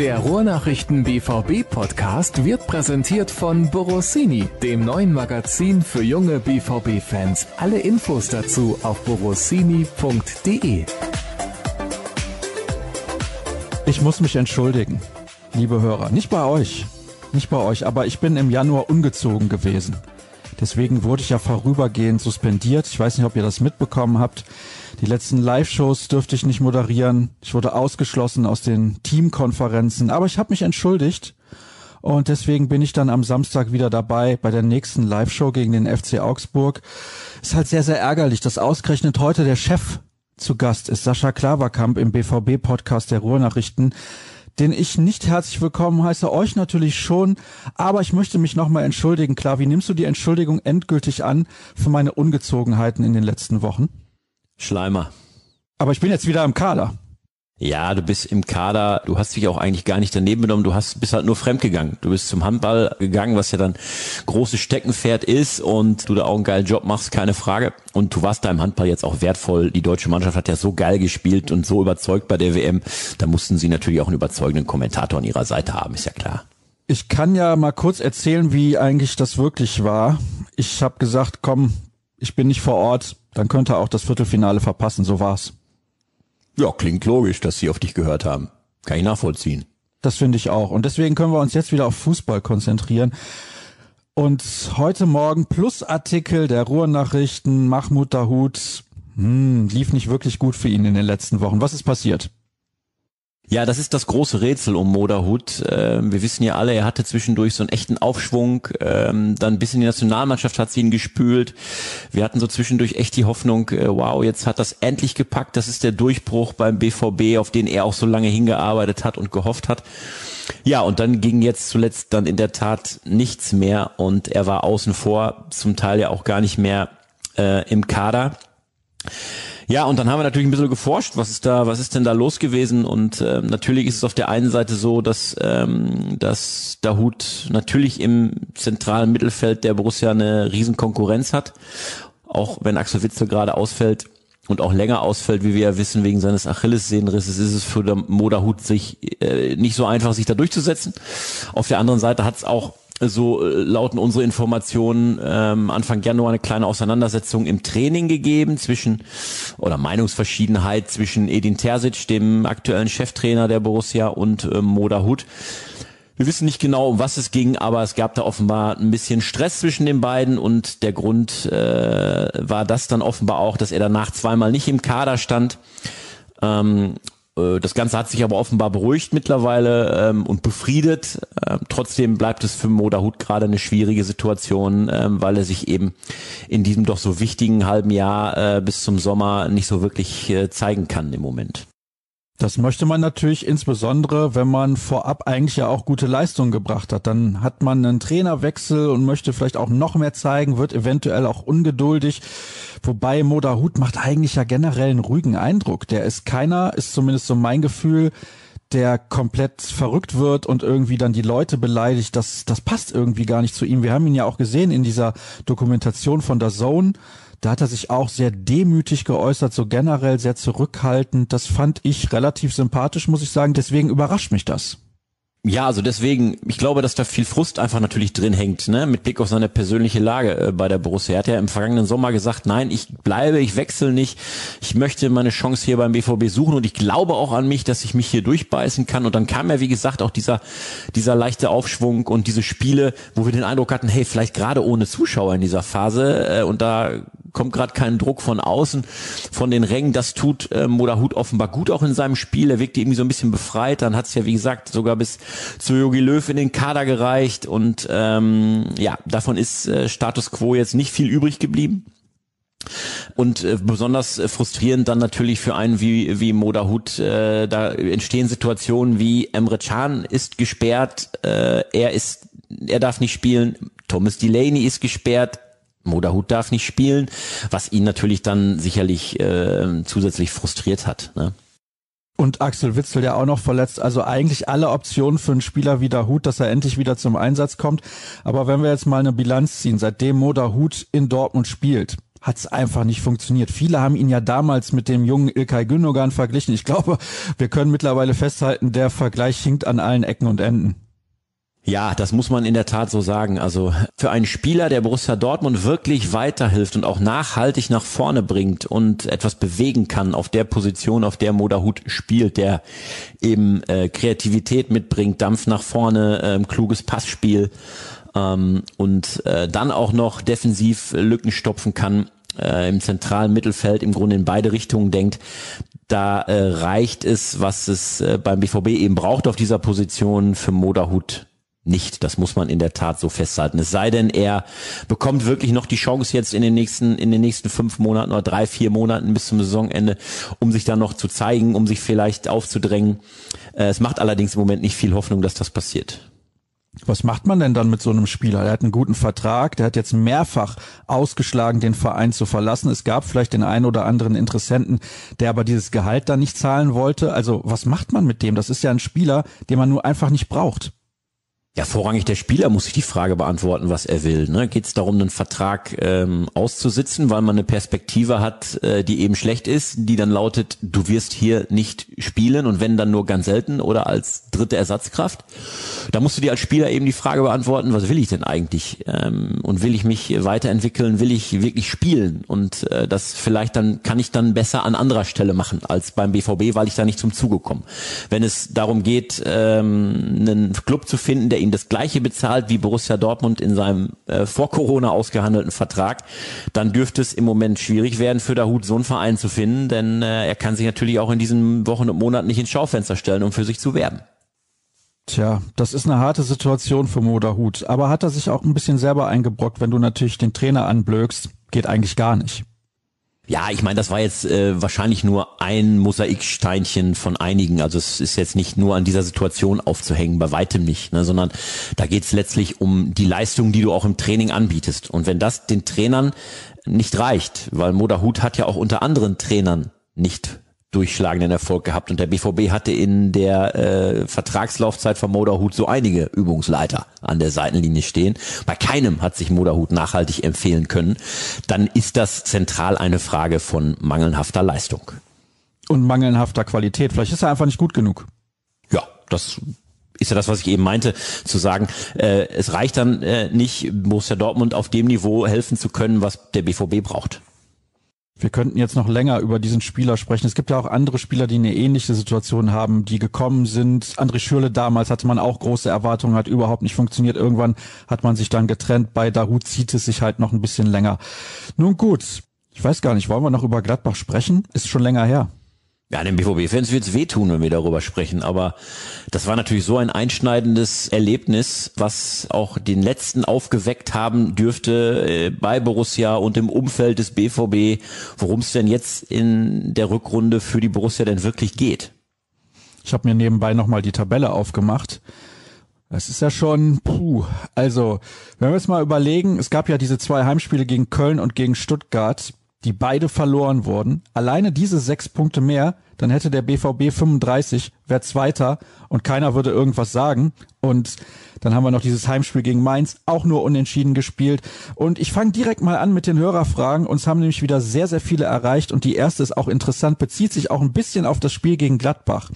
Der Ruhrnachrichten BVB Podcast wird präsentiert von Borossini, dem neuen Magazin für junge BVB Fans. Alle Infos dazu auf borossini.de. Ich muss mich entschuldigen, liebe Hörer, nicht bei euch, nicht bei euch, aber ich bin im Januar ungezogen gewesen. Deswegen wurde ich ja vorübergehend suspendiert. Ich weiß nicht, ob ihr das mitbekommen habt. Die letzten Live-Shows dürfte ich nicht moderieren. Ich wurde ausgeschlossen aus den Teamkonferenzen, aber ich habe mich entschuldigt. Und deswegen bin ich dann am Samstag wieder dabei bei der nächsten Live-Show gegen den FC Augsburg. Ist halt sehr, sehr ärgerlich, dass ausgerechnet heute der Chef zu Gast ist, Sascha Klaverkamp im BVB-Podcast der Ruhrnachrichten den ich nicht herzlich willkommen heiße, euch natürlich schon, aber ich möchte mich nochmal entschuldigen. Klar, wie nimmst du die Entschuldigung endgültig an für meine Ungezogenheiten in den letzten Wochen? Schleimer. Aber ich bin jetzt wieder im Kader. Ja, du bist im Kader, du hast dich auch eigentlich gar nicht daneben genommen, du hast, bist halt nur fremdgegangen. Du bist zum Handball gegangen, was ja dann großes Steckenpferd ist und du da auch einen geilen Job machst, keine Frage. Und du warst da im Handball jetzt auch wertvoll. Die deutsche Mannschaft hat ja so geil gespielt und so überzeugt bei der WM. Da mussten sie natürlich auch einen überzeugenden Kommentator an ihrer Seite haben, ist ja klar. Ich kann ja mal kurz erzählen, wie eigentlich das wirklich war. Ich habe gesagt, komm, ich bin nicht vor Ort, dann könnte auch das Viertelfinale verpassen, so war's. Ja, klingt logisch, dass sie auf dich gehört haben. Kann ich nachvollziehen. Das finde ich auch. Und deswegen können wir uns jetzt wieder auf Fußball konzentrieren. Und heute Morgen Plusartikel der Ruhrnachrichten, Mahmoud Dahoud, hm, lief nicht wirklich gut für ihn in den letzten Wochen. Was ist passiert? Ja, das ist das große Rätsel um Moderhut. Ähm, wir wissen ja alle, er hatte zwischendurch so einen echten Aufschwung. Ähm, dann bis in die Nationalmannschaft hat sie ihn gespült. Wir hatten so zwischendurch echt die Hoffnung, äh, wow, jetzt hat das endlich gepackt. Das ist der Durchbruch beim BVB, auf den er auch so lange hingearbeitet hat und gehofft hat. Ja, und dann ging jetzt zuletzt dann in der Tat nichts mehr und er war außen vor, zum Teil ja auch gar nicht mehr äh, im Kader. Ja, und dann haben wir natürlich ein bisschen geforscht, was ist da, was ist denn da los gewesen? Und äh, natürlich ist es auf der einen Seite so, dass, ähm, dass Dahut natürlich im zentralen Mittelfeld der Borussia eine riesen Konkurrenz hat. Auch wenn Axel Witzel gerade ausfällt und auch länger ausfällt, wie wir ja wissen, wegen seines Achillessehnenrisses, ist es für der Moderhut sich äh, nicht so einfach, sich da durchzusetzen. Auf der anderen Seite hat es auch so äh, lauten unsere Informationen ähm, Anfang Januar eine kleine Auseinandersetzung im Training gegeben zwischen oder Meinungsverschiedenheit zwischen Edin Terzic, dem aktuellen Cheftrainer der Borussia, und ähm, Moda Hut. Wir wissen nicht genau, um was es ging, aber es gab da offenbar ein bisschen Stress zwischen den beiden und der Grund äh, war das dann offenbar auch, dass er danach zweimal nicht im Kader stand. Ähm, äh, das Ganze hat sich aber offenbar beruhigt mittlerweile ähm, und befriedet. Ähm, trotzdem bleibt es für Moderhut gerade eine schwierige Situation, ähm, weil er sich eben in diesem doch so wichtigen halben Jahr äh, bis zum Sommer nicht so wirklich äh, zeigen kann im Moment. Das möchte man natürlich insbesondere, wenn man vorab eigentlich ja auch gute Leistungen gebracht hat. Dann hat man einen Trainerwechsel und möchte vielleicht auch noch mehr zeigen, wird eventuell auch ungeduldig. Wobei Moda Hut macht eigentlich ja generell einen ruhigen Eindruck. Der ist keiner, ist zumindest so mein Gefühl, der komplett verrückt wird und irgendwie dann die Leute beleidigt. Das, das passt irgendwie gar nicht zu ihm. Wir haben ihn ja auch gesehen in dieser Dokumentation von der Zone da hat er sich auch sehr demütig geäußert, so generell sehr zurückhaltend. Das fand ich relativ sympathisch, muss ich sagen. Deswegen überrascht mich das. Ja, also deswegen, ich glaube, dass da viel Frust einfach natürlich drin hängt, ne, mit Blick auf seine persönliche Lage äh, bei der Borussia. Er hat ja im vergangenen Sommer gesagt, nein, ich bleibe, ich wechsle nicht, ich möchte meine Chance hier beim BVB suchen und ich glaube auch an mich, dass ich mich hier durchbeißen kann. Und dann kam ja, wie gesagt, auch dieser, dieser leichte Aufschwung und diese Spiele, wo wir den Eindruck hatten, hey, vielleicht gerade ohne Zuschauer in dieser Phase äh, und da kommt gerade kein Druck von außen, von den Rängen. Das tut äh, Moderhut offenbar gut auch in seinem Spiel. Er wirkte irgendwie so ein bisschen befreit. Dann hat es ja, wie gesagt, sogar bis zu Jogi Löw in den Kader gereicht. Und ähm, ja, davon ist äh, Status Quo jetzt nicht viel übrig geblieben. Und äh, besonders frustrierend dann natürlich für einen wie, wie Moderhut, äh, da entstehen Situationen wie Emre Can ist gesperrt, äh, er ist, er darf nicht spielen, Thomas Delaney ist gesperrt, Moderhut darf nicht spielen, was ihn natürlich dann sicherlich äh, zusätzlich frustriert hat. Ne? Und Axel Witzel ja auch noch verletzt. Also eigentlich alle Optionen für einen Spieler wie Dahut, dass er endlich wieder zum Einsatz kommt. Aber wenn wir jetzt mal eine Bilanz ziehen, seitdem Mo Dahut in Dortmund spielt, hat's einfach nicht funktioniert. Viele haben ihn ja damals mit dem jungen Ilkay Gündogan verglichen. Ich glaube, wir können mittlerweile festhalten, der Vergleich hinkt an allen Ecken und Enden. Ja, das muss man in der Tat so sagen. Also für einen Spieler, der Borussia Dortmund wirklich weiterhilft und auch nachhaltig nach vorne bringt und etwas bewegen kann auf der Position, auf der Moderhut spielt, der eben äh, Kreativität mitbringt, Dampf nach vorne, äh, kluges Passspiel ähm, und äh, dann auch noch defensiv Lücken stopfen kann, äh, im zentralen Mittelfeld im Grunde in beide Richtungen denkt, da äh, reicht es, was es äh, beim BVB eben braucht auf dieser Position für Moderhut nicht. Das muss man in der Tat so festhalten. Es sei denn, er bekommt wirklich noch die Chance jetzt in den nächsten, in den nächsten fünf Monaten oder drei, vier Monaten bis zum Saisonende, um sich dann noch zu zeigen, um sich vielleicht aufzudrängen. Äh, es macht allerdings im Moment nicht viel Hoffnung, dass das passiert. Was macht man denn dann mit so einem Spieler? Der hat einen guten Vertrag, der hat jetzt mehrfach ausgeschlagen, den Verein zu verlassen. Es gab vielleicht den einen oder anderen Interessenten, der aber dieses Gehalt dann nicht zahlen wollte. Also was macht man mit dem? Das ist ja ein Spieler, den man nur einfach nicht braucht. Ja, vorrangig der Spieler muss sich die Frage beantworten, was er will. Ne? Geht es darum, einen Vertrag ähm, auszusitzen, weil man eine Perspektive hat, äh, die eben schlecht ist, die dann lautet, du wirst hier nicht spielen und wenn dann nur ganz selten oder als dritte Ersatzkraft. Da musst du dir als Spieler eben die Frage beantworten, was will ich denn eigentlich? Ähm, und will ich mich weiterentwickeln? Will ich wirklich spielen? Und äh, das vielleicht dann kann ich dann besser an anderer Stelle machen als beim BVB, weil ich da nicht zum Zuge komme. Wenn es darum geht, ähm, einen Club zu finden, der ihm das gleiche bezahlt wie Borussia Dortmund in seinem äh, vor Corona ausgehandelten Vertrag, dann dürfte es im Moment schwierig werden, für Dahut so einen Verein zu finden, denn äh, er kann sich natürlich auch in diesen Wochen und Monaten nicht ins Schaufenster stellen, um für sich zu werben. Tja, das ist eine harte Situation für Moderhut. Aber hat er sich auch ein bisschen selber eingebrockt, wenn du natürlich den Trainer anblökst? Geht eigentlich gar nicht. Ja, ich meine, das war jetzt äh, wahrscheinlich nur ein Mosaiksteinchen von einigen. Also es ist jetzt nicht nur an dieser Situation aufzuhängen, bei weitem nicht, ne, sondern da geht es letztlich um die Leistung, die du auch im Training anbietest. Und wenn das den Trainern nicht reicht, weil Moderhut hat ja auch unter anderen Trainern nicht durchschlagenden Erfolg gehabt und der BVB hatte in der äh, Vertragslaufzeit von Moderhut so einige Übungsleiter an der Seitenlinie stehen. Bei keinem hat sich Moderhut nachhaltig empfehlen können. Dann ist das zentral eine Frage von mangelhafter Leistung. Und mangelhafter Qualität. Vielleicht ist er einfach nicht gut genug. Ja, das ist ja das, was ich eben meinte, zu sagen, äh, es reicht dann äh, nicht, Borussia Dortmund auf dem Niveau helfen zu können, was der BVB braucht. Wir könnten jetzt noch länger über diesen Spieler sprechen. Es gibt ja auch andere Spieler, die eine ähnliche Situation haben, die gekommen sind. André Schürle damals hatte man auch große Erwartungen, hat überhaupt nicht funktioniert. Irgendwann hat man sich dann getrennt. Bei Darut zieht es sich halt noch ein bisschen länger. Nun gut. Ich weiß gar nicht, wollen wir noch über Gladbach sprechen? Ist schon länger her. Ja, den BVB-Fans wird es wehtun, wenn wir darüber sprechen. Aber das war natürlich so ein einschneidendes Erlebnis, was auch den letzten aufgeweckt haben dürfte äh, bei Borussia und im Umfeld des BVB, worum es denn jetzt in der Rückrunde für die Borussia denn wirklich geht. Ich habe mir nebenbei nochmal die Tabelle aufgemacht. Das ist ja schon, puh. Also, wenn wir jetzt mal überlegen, es gab ja diese zwei Heimspiele gegen Köln und gegen Stuttgart die beide verloren wurden, alleine diese sechs Punkte mehr, dann hätte der BVB 35, wäre Zweiter und keiner würde irgendwas sagen. Und dann haben wir noch dieses Heimspiel gegen Mainz, auch nur unentschieden gespielt. Und ich fange direkt mal an mit den Hörerfragen. Uns haben nämlich wieder sehr, sehr viele erreicht. Und die erste ist auch interessant, bezieht sich auch ein bisschen auf das Spiel gegen Gladbach.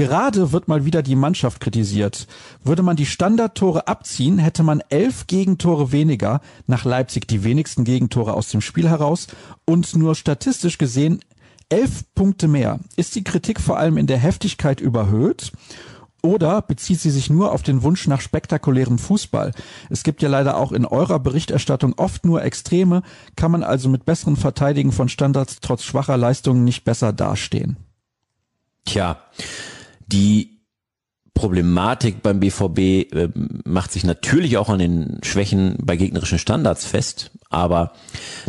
Gerade wird mal wieder die Mannschaft kritisiert. Würde man die Standardtore abziehen, hätte man elf Gegentore weniger, nach Leipzig die wenigsten Gegentore aus dem Spiel heraus und nur statistisch gesehen elf Punkte mehr. Ist die Kritik vor allem in der Heftigkeit überhöht? Oder bezieht sie sich nur auf den Wunsch nach spektakulärem Fußball? Es gibt ja leider auch in eurer Berichterstattung oft nur Extreme. Kann man also mit besseren Verteidigen von Standards trotz schwacher Leistungen nicht besser dastehen? Tja, die Problematik beim BVB äh, macht sich natürlich auch an den Schwächen bei gegnerischen Standards fest, aber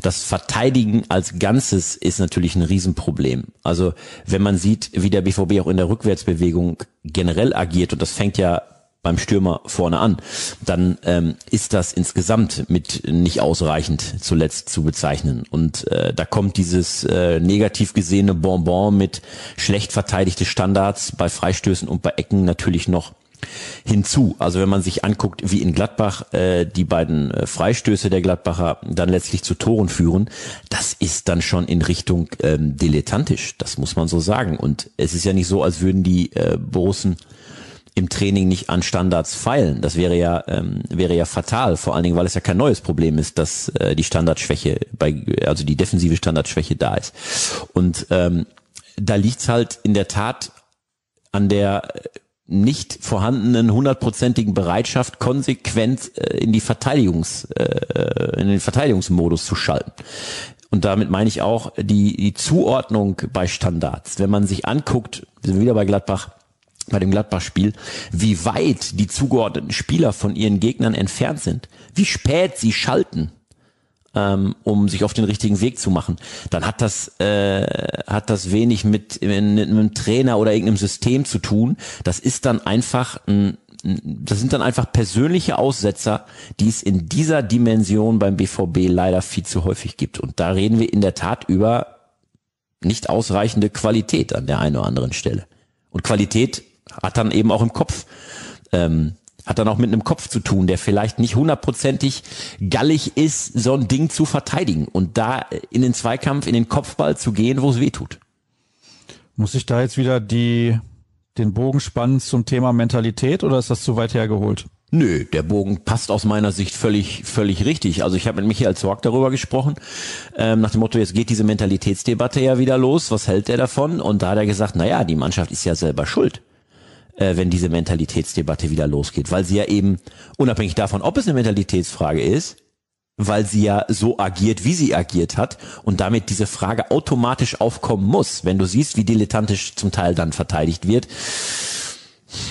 das Verteidigen als Ganzes ist natürlich ein Riesenproblem. Also wenn man sieht, wie der BVB auch in der Rückwärtsbewegung generell agiert, und das fängt ja beim Stürmer vorne an, dann ähm, ist das insgesamt mit nicht ausreichend zuletzt zu bezeichnen. Und äh, da kommt dieses äh, negativ gesehene Bonbon mit schlecht verteidigte Standards bei Freistößen und bei Ecken natürlich noch hinzu. Also wenn man sich anguckt, wie in Gladbach äh, die beiden äh, Freistöße der Gladbacher dann letztlich zu Toren führen, das ist dann schon in Richtung ähm, dilettantisch. Das muss man so sagen. Und es ist ja nicht so, als würden die äh, Borussen im Training nicht an Standards feilen. Das wäre ja ähm, wäre ja fatal, vor allen Dingen, weil es ja kein neues Problem ist, dass äh, die Standardschwäche bei also die defensive Standardschwäche da ist. Und ähm, da liegt's halt in der Tat an der nicht vorhandenen hundertprozentigen Bereitschaft, konsequent äh, in die Verteidigungs, äh, in den Verteidigungsmodus zu schalten. Und damit meine ich auch die, die Zuordnung bei Standards. Wenn man sich anguckt, wir sind wieder bei Gladbach, bei dem Gladbach-Spiel, wie weit die zugeordneten Spieler von ihren Gegnern entfernt sind, wie spät sie schalten, ähm, um sich auf den richtigen Weg zu machen, dann hat das äh, hat das wenig mit, mit einem Trainer oder irgendeinem System zu tun. Das ist dann einfach ein das sind dann einfach persönliche Aussetzer, die es in dieser Dimension beim BVB leider viel zu häufig gibt. Und da reden wir in der Tat über nicht ausreichende Qualität an der einen oder anderen Stelle. Und Qualität hat dann eben auch im Kopf ähm, hat dann auch mit einem Kopf zu tun, der vielleicht nicht hundertprozentig gallig ist, so ein Ding zu verteidigen und da in den Zweikampf, in den Kopfball zu gehen, wo es weh tut. Muss ich da jetzt wieder die, den Bogen spannen zum Thema Mentalität oder ist das zu weit hergeholt? Nö, der Bogen passt aus meiner Sicht völlig, völlig richtig. Also ich habe mit Michael Zorg darüber gesprochen, ähm, nach dem Motto, jetzt geht diese Mentalitätsdebatte ja wieder los, was hält er davon? Und da hat er gesagt, na ja, die Mannschaft ist ja selber schuld äh, wenn diese Mentalitätsdebatte wieder losgeht, weil sie ja eben, unabhängig davon, ob es eine Mentalitätsfrage ist, weil sie ja so agiert, wie sie agiert hat und damit diese Frage automatisch aufkommen muss. Wenn du siehst, wie dilettantisch zum Teil dann verteidigt wird,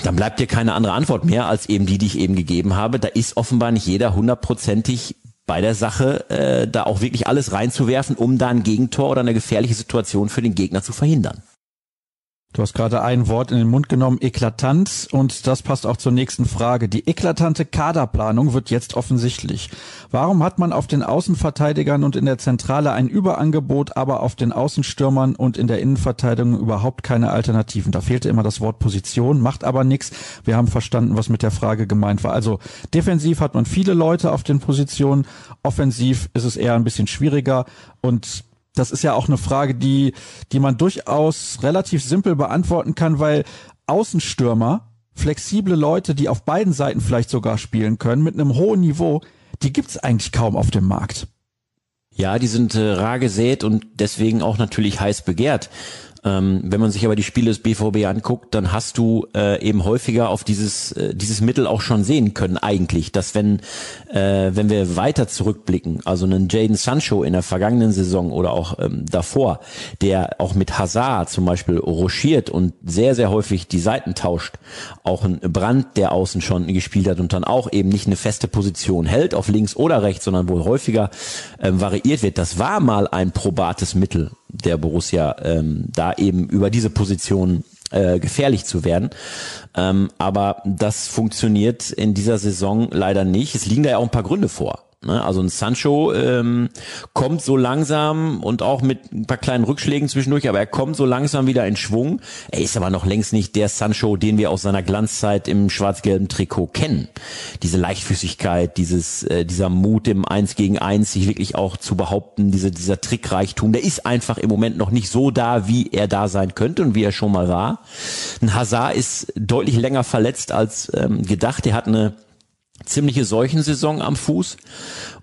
dann bleibt dir keine andere Antwort mehr als eben die, die ich eben gegeben habe. Da ist offenbar nicht jeder hundertprozentig bei der Sache, äh, da auch wirklich alles reinzuwerfen, um da ein Gegentor oder eine gefährliche Situation für den Gegner zu verhindern. Du hast gerade ein Wort in den Mund genommen, eklatant, und das passt auch zur nächsten Frage. Die eklatante Kaderplanung wird jetzt offensichtlich. Warum hat man auf den Außenverteidigern und in der Zentrale ein Überangebot, aber auf den Außenstürmern und in der Innenverteidigung überhaupt keine Alternativen? Da fehlte immer das Wort Position, macht aber nichts. Wir haben verstanden, was mit der Frage gemeint war. Also defensiv hat man viele Leute auf den Positionen, offensiv ist es eher ein bisschen schwieriger und das ist ja auch eine Frage, die, die man durchaus relativ simpel beantworten kann, weil Außenstürmer, flexible Leute, die auf beiden Seiten vielleicht sogar spielen können, mit einem hohen Niveau, die gibt's eigentlich kaum auf dem Markt. Ja, die sind äh, rar gesät und deswegen auch natürlich heiß begehrt. Ähm, wenn man sich aber die Spiele des BVB anguckt, dann hast du äh, eben häufiger auf dieses äh, dieses Mittel auch schon sehen können eigentlich, dass wenn äh, wenn wir weiter zurückblicken, also einen Jaden Sancho in der vergangenen Saison oder auch ähm, davor, der auch mit Hazard zum Beispiel rochiert und sehr sehr häufig die Seiten tauscht, auch ein Brand, der außen schon gespielt hat und dann auch eben nicht eine feste Position hält auf links oder rechts, sondern wohl häufiger äh, variiert wird. Das war mal ein probates Mittel der Borussia, ähm, da eben über diese Position äh, gefährlich zu werden. Ähm, aber das funktioniert in dieser Saison leider nicht. Es liegen da ja auch ein paar Gründe vor. Ne? Also ein Sancho ähm, kommt so langsam und auch mit ein paar kleinen Rückschlägen zwischendurch, aber er kommt so langsam wieder in Schwung. Er ist aber noch längst nicht der Sancho, den wir aus seiner Glanzzeit im schwarz-gelben Trikot kennen. Diese Leichtfüßigkeit, dieses, äh, dieser Mut im Eins gegen Eins, sich wirklich auch zu behaupten, diese, dieser Trickreichtum, der ist einfach im Moment noch nicht so da, wie er da sein könnte und wie er schon mal war. Ein Hazard ist deutlich länger verletzt als ähm, gedacht. Er hat eine ziemliche Seuchensaison am Fuß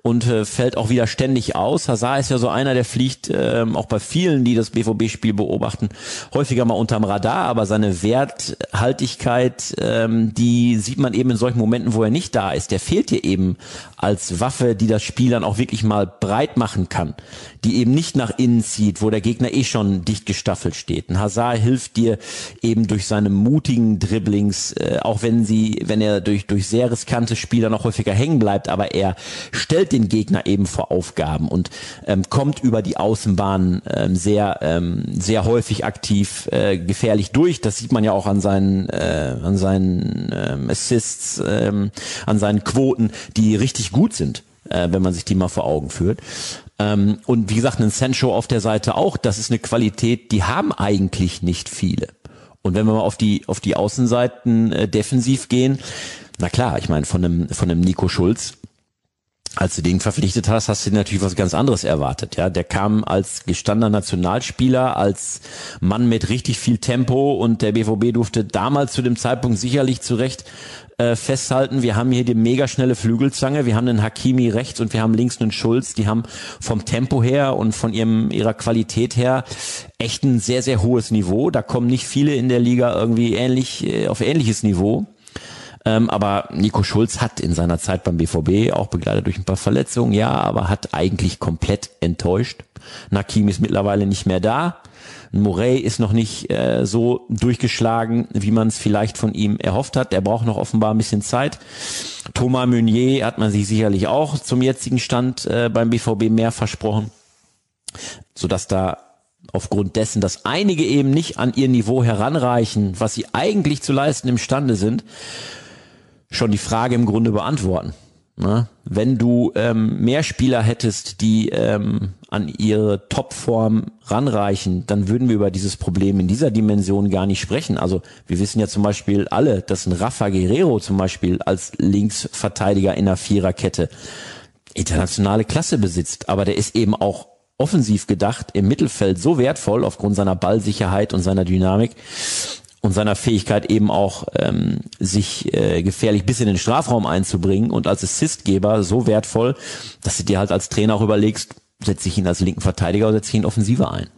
und äh, fällt auch wieder ständig aus. Hazard ist ja so einer, der fliegt ähm, auch bei vielen, die das BVB-Spiel beobachten, häufiger mal unterm Radar, aber seine Werthaltigkeit, ähm, die sieht man eben in solchen Momenten, wo er nicht da ist. Der fehlt dir eben als Waffe, die das Spiel dann auch wirklich mal breit machen kann, die eben nicht nach innen zieht, wo der Gegner eh schon dicht gestaffelt steht. Ein Hazard hilft dir eben durch seine mutigen Dribblings, äh, auch wenn sie, wenn er durch durch sehr riskante Spieler noch häufiger hängen bleibt, aber er stellt den Gegner eben vor Aufgaben und ähm, kommt über die Außenbahn ähm, sehr ähm, sehr häufig aktiv äh, gefährlich durch. Das sieht man ja auch an seinen äh, an seinen ähm, Assists, ähm, an seinen Quoten, die richtig gut sind, äh, wenn man sich die mal vor Augen führt. Ähm, und wie gesagt, ein Sancho auf der Seite auch, das ist eine Qualität, die haben eigentlich nicht viele. Und wenn wir mal auf die, auf die Außenseiten äh, defensiv gehen, na klar, ich meine, von einem, von einem Nico Schulz, als du den verpflichtet hast, hast du natürlich was ganz anderes erwartet. Ja, der kam als gestandener Nationalspieler, als Mann mit richtig viel Tempo und der BVB durfte damals zu dem Zeitpunkt sicherlich zurecht äh, festhalten. Wir haben hier die mega schnelle Flügelzange, wir haben einen Hakimi rechts und wir haben links einen Schulz. Die haben vom Tempo her und von ihrem ihrer Qualität her echt ein sehr sehr hohes Niveau. Da kommen nicht viele in der Liga irgendwie ähnlich äh, auf ähnliches Niveau. Ähm, aber Nico Schulz hat in seiner Zeit beim BVB, auch begleitet durch ein paar Verletzungen, ja, aber hat eigentlich komplett enttäuscht. Nakim ist mittlerweile nicht mehr da. Morey ist noch nicht äh, so durchgeschlagen, wie man es vielleicht von ihm erhofft hat. Er braucht noch offenbar ein bisschen Zeit. Thomas Meunier hat man sich sicherlich auch zum jetzigen Stand äh, beim BVB mehr versprochen, sodass da aufgrund dessen, dass einige eben nicht an ihr Niveau heranreichen, was sie eigentlich zu leisten imstande sind, schon die Frage im Grunde beantworten. Ne? Wenn du ähm, mehr Spieler hättest, die ähm, an ihre Topform ranreichen, dann würden wir über dieses Problem in dieser Dimension gar nicht sprechen. Also wir wissen ja zum Beispiel alle, dass ein Rafa Guerrero zum Beispiel als Linksverteidiger in der Viererkette internationale Klasse besitzt, aber der ist eben auch offensiv gedacht im Mittelfeld so wertvoll aufgrund seiner Ballsicherheit und seiner Dynamik, und seiner Fähigkeit eben auch ähm, sich äh, gefährlich bis in den Strafraum einzubringen und als Assistgeber so wertvoll, dass du dir halt als Trainer auch überlegst, setze ich ihn als linken Verteidiger oder setze ich ihn offensiver ein.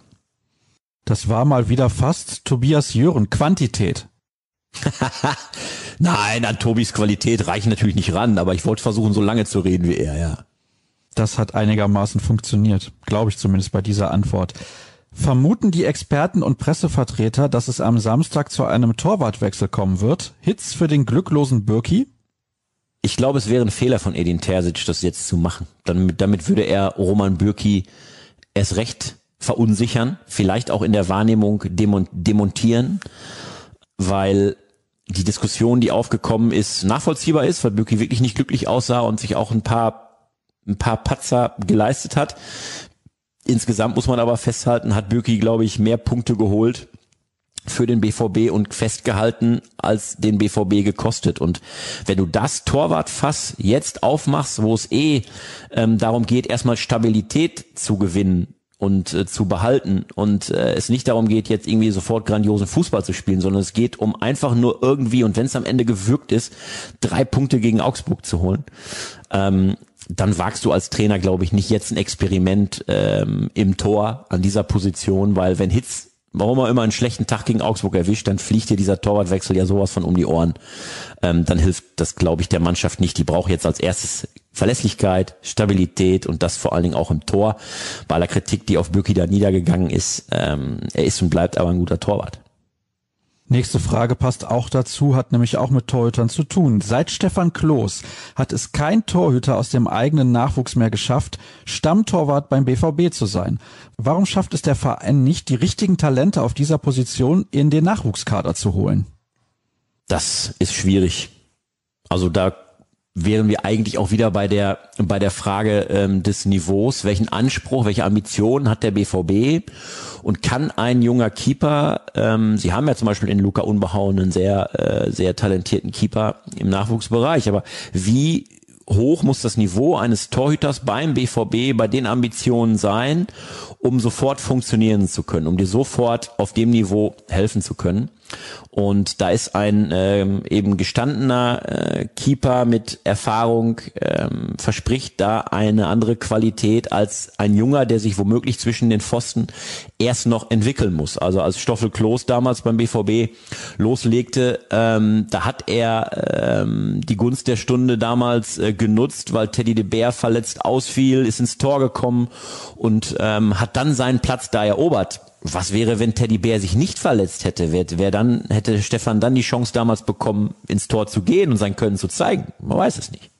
Das war mal wieder fast Tobias Jören, Quantität. Nein, an Tobis Qualität reichen natürlich nicht ran, aber ich wollte versuchen, so lange zu reden wie er, ja. Das hat einigermaßen funktioniert, glaube ich zumindest bei dieser Antwort vermuten die Experten und Pressevertreter, dass es am Samstag zu einem Torwartwechsel kommen wird. Hits für den glücklosen Birki? Ich glaube, es wäre ein Fehler von Edin Terzic, das jetzt zu machen. Damit, damit würde er Roman Bürki erst recht verunsichern, vielleicht auch in der Wahrnehmung demontieren, weil die Diskussion, die aufgekommen ist, nachvollziehbar ist, weil Bürki wirklich nicht glücklich aussah und sich auch ein paar, ein paar Patzer geleistet hat. Insgesamt muss man aber festhalten, hat Bürki, glaube ich, mehr Punkte geholt für den BVB und festgehalten als den BVB gekostet. Und wenn du das Torwartfass jetzt aufmachst, wo es eh ähm, darum geht, erstmal Stabilität zu gewinnen und äh, zu behalten und äh, es nicht darum geht, jetzt irgendwie sofort grandiosen Fußball zu spielen, sondern es geht um einfach nur irgendwie und wenn es am Ende gewürgt ist, drei Punkte gegen Augsburg zu holen. Ähm, dann wagst du als Trainer, glaube ich, nicht jetzt ein Experiment ähm, im Tor an dieser Position, weil wenn Hitz warum er immer einen schlechten Tag gegen Augsburg erwischt, dann fliegt dir dieser Torwartwechsel ja sowas von um die Ohren. Ähm, dann hilft das, glaube ich, der Mannschaft nicht. Die braucht jetzt als erstes Verlässlichkeit, Stabilität und das vor allen Dingen auch im Tor. Bei aller Kritik, die auf Bürki da niedergegangen ist, ähm, er ist und bleibt aber ein guter Torwart. Nächste Frage passt auch dazu, hat nämlich auch mit Torhütern zu tun. Seit Stefan Kloß hat es kein Torhüter aus dem eigenen Nachwuchs mehr geschafft, Stammtorwart beim BVB zu sein. Warum schafft es der Verein nicht, die richtigen Talente auf dieser Position in den Nachwuchskader zu holen? Das ist schwierig. Also da wären wir eigentlich auch wieder bei der bei der Frage ähm, des Niveaus, welchen Anspruch, welche Ambitionen hat der BVB und kann ein junger Keeper, ähm, Sie haben ja zum Beispiel in Luca Unbehau einen sehr äh, sehr talentierten Keeper im Nachwuchsbereich, aber wie hoch muss das Niveau eines Torhüters beim BVB bei den Ambitionen sein, um sofort funktionieren zu können, um dir sofort auf dem Niveau helfen zu können. Und da ist ein ähm, eben gestandener äh, Keeper mit Erfahrung, ähm, verspricht da eine andere Qualität als ein Junger, der sich womöglich zwischen den Pfosten erst noch entwickeln muss. Also als Stoffel Kloß damals beim BVB loslegte, ähm, da hat er ähm, die Gunst der Stunde damals äh, genutzt, weil Teddy de Beer verletzt ausfiel, ist ins Tor gekommen und ähm, hat dann seinen Platz da erobert was wäre, wenn Teddy Bär sich nicht verletzt hätte? Wer, wer dann, hätte Stefan dann die Chance damals bekommen, ins Tor zu gehen und sein Können zu zeigen? Man weiß es nicht.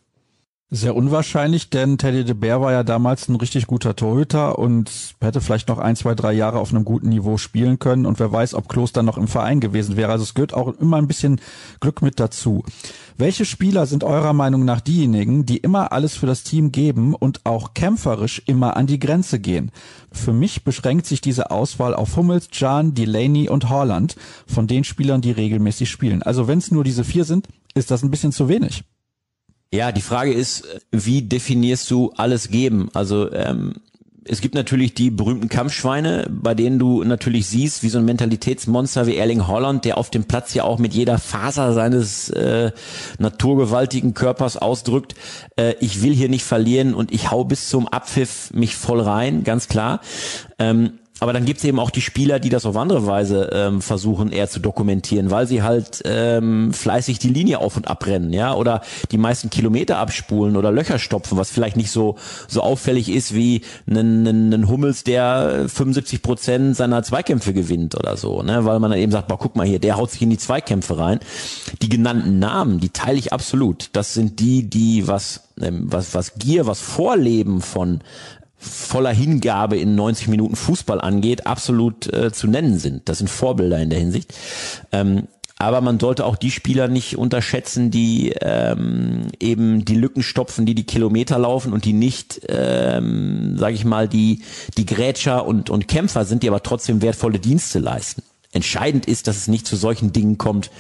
Sehr unwahrscheinlich, denn Teddy de Beer war ja damals ein richtig guter Torhüter und hätte vielleicht noch ein, zwei, drei Jahre auf einem guten Niveau spielen können und wer weiß, ob Klos dann noch im Verein gewesen wäre. Also es gehört auch immer ein bisschen Glück mit dazu. Welche Spieler sind eurer Meinung nach diejenigen, die immer alles für das Team geben und auch kämpferisch immer an die Grenze gehen? Für mich beschränkt sich diese Auswahl auf Hummels, Jan, Delaney und Holland von den Spielern, die regelmäßig spielen. Also wenn es nur diese vier sind, ist das ein bisschen zu wenig. Ja, die Frage ist, wie definierst du alles geben? Also ähm, es gibt natürlich die berühmten Kampfschweine, bei denen du natürlich siehst, wie so ein Mentalitätsmonster wie Erling Holland, der auf dem Platz ja auch mit jeder Faser seines äh, naturgewaltigen Körpers ausdrückt, äh, ich will hier nicht verlieren und ich hau bis zum Abpfiff mich voll rein, ganz klar. Ähm, aber dann gibt's eben auch die Spieler, die das auf andere Weise ähm, versuchen eher zu dokumentieren, weil sie halt ähm, fleißig die Linie auf und abrennen, ja, oder die meisten Kilometer abspulen oder Löcher stopfen, was vielleicht nicht so so auffällig ist wie ein, Hummels, der 75 Prozent seiner Zweikämpfe gewinnt oder so, ne, weil man dann eben sagt, boah, guck mal hier, der haut sich in die Zweikämpfe rein. Die genannten Namen, die teile ich absolut. Das sind die, die was ähm, was was Gier, was Vorleben von voller Hingabe in 90 Minuten Fußball angeht, absolut äh, zu nennen sind. Das sind Vorbilder in der Hinsicht. Ähm, aber man sollte auch die Spieler nicht unterschätzen, die ähm, eben die Lücken stopfen, die die Kilometer laufen und die nicht, ähm, sage ich mal, die die Grätscher und und Kämpfer sind, die aber trotzdem wertvolle Dienste leisten. Entscheidend ist, dass es nicht zu solchen Dingen kommt,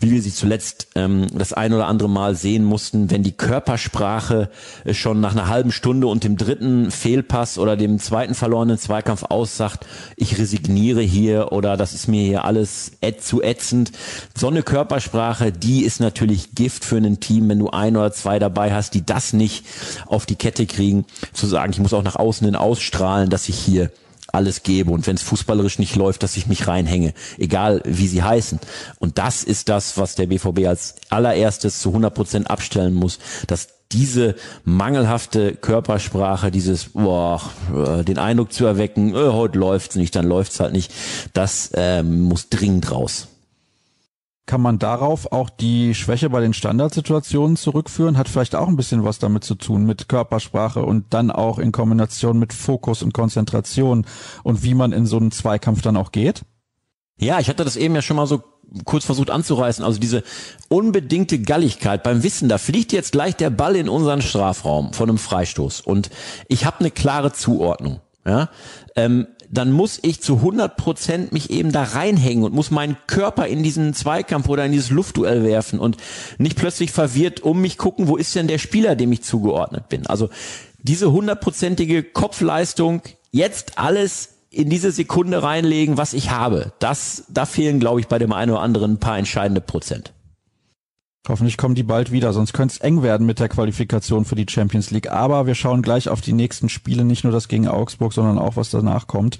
wie wir sie zuletzt ähm, das ein oder andere Mal sehen mussten, wenn die Körpersprache äh, schon nach einer halben Stunde und dem dritten Fehlpass oder dem zweiten verlorenen Zweikampf aussagt, ich resigniere hier oder das ist mir hier alles ät zu ätzend. So eine Körpersprache, die ist natürlich Gift für ein Team, wenn du ein oder zwei dabei hast, die das nicht auf die Kette kriegen, zu sagen, ich muss auch nach außen hin ausstrahlen, dass ich hier alles gebe und wenn es fußballerisch nicht läuft, dass ich mich reinhänge, egal wie sie heißen. Und das ist das, was der BVB als allererstes zu 100 Prozent abstellen muss, dass diese mangelhafte Körpersprache, dieses boah, äh, den Eindruck zu erwecken, äh, heute läuft's nicht, dann läuft's halt nicht, das äh, muss dringend raus. Kann man darauf auch die Schwäche bei den Standardsituationen zurückführen? Hat vielleicht auch ein bisschen was damit zu tun mit Körpersprache und dann auch in Kombination mit Fokus und Konzentration und wie man in so einen Zweikampf dann auch geht? Ja, ich hatte das eben ja schon mal so kurz versucht anzureißen. Also diese unbedingte Galligkeit beim Wissen, da fliegt jetzt gleich der Ball in unseren Strafraum von einem Freistoß und ich habe eine klare Zuordnung. Ja, ähm, dann muss ich zu 100 Prozent mich eben da reinhängen und muss meinen Körper in diesen Zweikampf oder in dieses Luftduell werfen und nicht plötzlich verwirrt um mich gucken, wo ist denn der Spieler, dem ich zugeordnet bin. Also diese hundertprozentige Kopfleistung, jetzt alles in diese Sekunde reinlegen, was ich habe. Das, da fehlen, glaube ich, bei dem einen oder anderen ein paar entscheidende Prozent. Hoffentlich kommen die bald wieder, sonst könnte es eng werden mit der Qualifikation für die Champions League. Aber wir schauen gleich auf die nächsten Spiele, nicht nur das gegen Augsburg, sondern auch was danach kommt.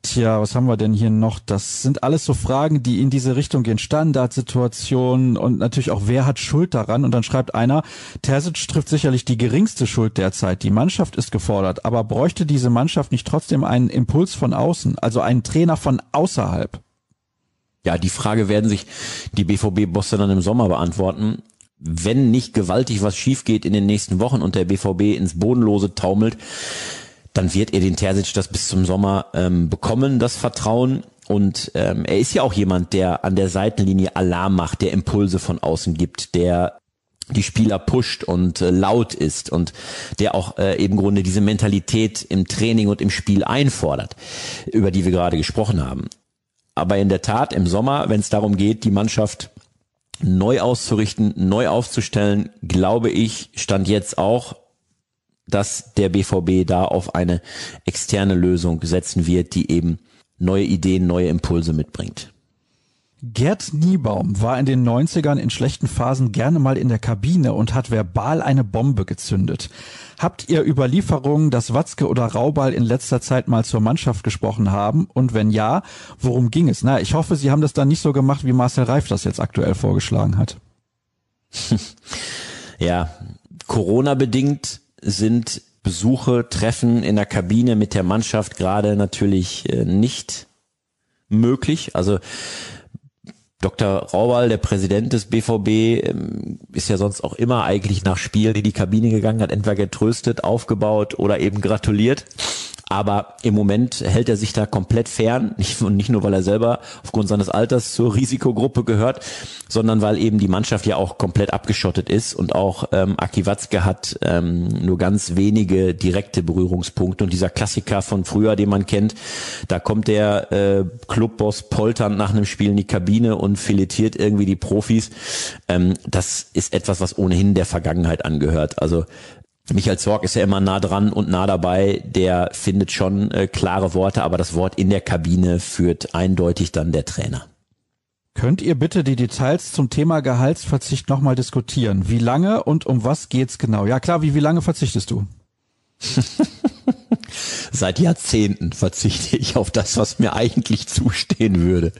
Tja, was haben wir denn hier noch? Das sind alles so Fragen, die in diese Richtung gehen. Standardsituationen und natürlich auch, wer hat Schuld daran? Und dann schreibt einer, Terzic trifft sicherlich die geringste Schuld derzeit. Die Mannschaft ist gefordert, aber bräuchte diese Mannschaft nicht trotzdem einen Impuls von außen, also einen Trainer von außerhalb? Ja, die Frage werden sich die BVB-Bosse dann im Sommer beantworten. Wenn nicht gewaltig was schief geht in den nächsten Wochen und der BVB ins Bodenlose taumelt, dann wird er den Terzic das bis zum Sommer ähm, bekommen, das Vertrauen. Und ähm, er ist ja auch jemand, der an der Seitenlinie Alarm macht, der Impulse von außen gibt, der die Spieler pusht und äh, laut ist und der auch äh, eben Grunde diese Mentalität im Training und im Spiel einfordert, über die wir gerade gesprochen haben. Aber in der Tat im Sommer, wenn es darum geht, die Mannschaft neu auszurichten, neu aufzustellen, glaube ich, stand jetzt auch, dass der BVB da auf eine externe Lösung setzen wird, die eben neue Ideen, neue Impulse mitbringt. Gerd Niebaum war in den 90ern in schlechten Phasen gerne mal in der Kabine und hat verbal eine Bombe gezündet. Habt ihr über Lieferungen, dass Watzke oder Raubal in letzter Zeit mal zur Mannschaft gesprochen haben? Und wenn ja, worum ging es? Na, ich hoffe, Sie haben das dann nicht so gemacht, wie Marcel Reif das jetzt aktuell vorgeschlagen hat. ja, Corona-bedingt sind Besuche, Treffen in der Kabine mit der Mannschaft gerade natürlich äh, nicht möglich. Also Dr. Rauwal, der Präsident des BVB, ähm, ist ja sonst auch immer eigentlich nach Spielen in die Kabine gegangen, hat entweder getröstet, aufgebaut oder eben gratuliert. Aber im Moment hält er sich da komplett fern. Nicht, und nicht nur, weil er selber aufgrund seines Alters zur Risikogruppe gehört, sondern weil eben die Mannschaft ja auch komplett abgeschottet ist und auch ähm, Aki Watzke hat ähm, nur ganz wenige direkte Berührungspunkte. Und dieser Klassiker von früher, den man kennt, da kommt der äh, Clubboss polternd nach einem Spiel in die Kabine und filetiert irgendwie die Profis. Ähm, das ist etwas, was ohnehin der Vergangenheit angehört. Also Michael Zorg ist ja immer nah dran und nah dabei. Der findet schon äh, klare Worte, aber das Wort in der Kabine führt eindeutig dann der Trainer. Könnt ihr bitte die Details zum Thema Gehaltsverzicht nochmal diskutieren? Wie lange und um was geht's genau? Ja klar, wie, wie lange verzichtest du? Seit Jahrzehnten verzichte ich auf das, was mir eigentlich zustehen würde.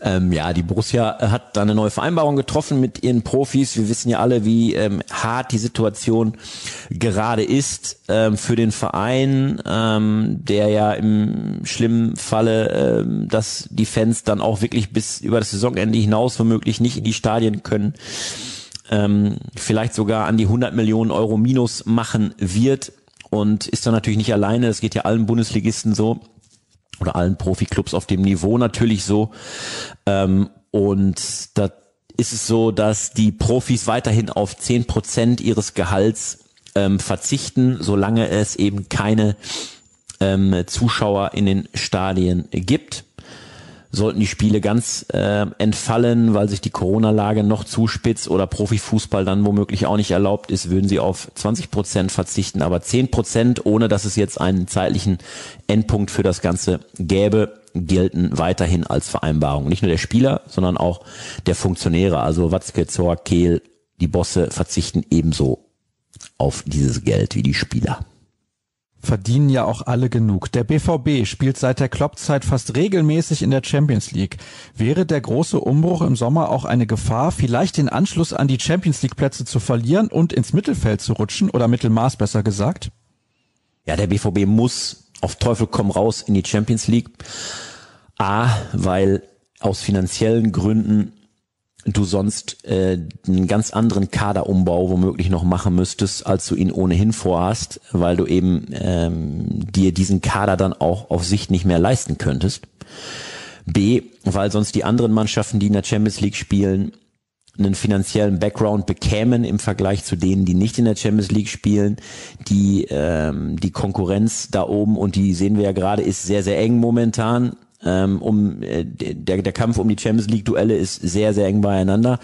Ähm, ja, die Borussia hat da eine neue Vereinbarung getroffen mit ihren Profis. Wir wissen ja alle, wie ähm, hart die Situation gerade ist ähm, für den Verein, ähm, der ja im schlimmen Falle, ähm, dass die Fans dann auch wirklich bis über das Saisonende hinaus womöglich nicht in die Stadien können ähm, vielleicht sogar an die 100 Millionen Euro Minus machen wird und ist dann natürlich nicht alleine. Es geht ja allen Bundesligisten so oder allen Profiklubs auf dem Niveau natürlich so. Ähm, und da ist es so, dass die Profis weiterhin auf zehn Prozent ihres Gehalts ähm, verzichten, solange es eben keine ähm, Zuschauer in den Stadien gibt sollten die Spiele ganz äh, entfallen, weil sich die Corona-Lage noch zuspitzt oder Profifußball dann womöglich auch nicht erlaubt ist, würden sie auf 20 Prozent verzichten. Aber 10 Prozent, ohne dass es jetzt einen zeitlichen Endpunkt für das Ganze gäbe, gelten weiterhin als Vereinbarung. Nicht nur der Spieler, sondern auch der Funktionäre. Also Watzke, Zor, Kehl, die Bosse verzichten ebenso auf dieses Geld wie die Spieler verdienen ja auch alle genug. Der BVB spielt seit der Kloppzeit fast regelmäßig in der Champions League. Wäre der große Umbruch im Sommer auch eine Gefahr, vielleicht den Anschluss an die Champions League Plätze zu verlieren und ins Mittelfeld zu rutschen oder Mittelmaß besser gesagt? Ja, der BVB muss auf Teufel komm raus in die Champions League. A, weil aus finanziellen Gründen du sonst äh, einen ganz anderen Kaderumbau womöglich noch machen müsstest, als du ihn ohnehin vorhast, weil du eben ähm, dir diesen Kader dann auch auf Sicht nicht mehr leisten könntest. B, weil sonst die anderen Mannschaften, die in der Champions League spielen, einen finanziellen Background bekämen im Vergleich zu denen, die nicht in der Champions League spielen. Die, ähm, die Konkurrenz da oben, und die sehen wir ja gerade, ist sehr, sehr eng momentan ähm, um äh, der, der Kampf um die Champions League Duelle ist sehr, sehr eng beieinander.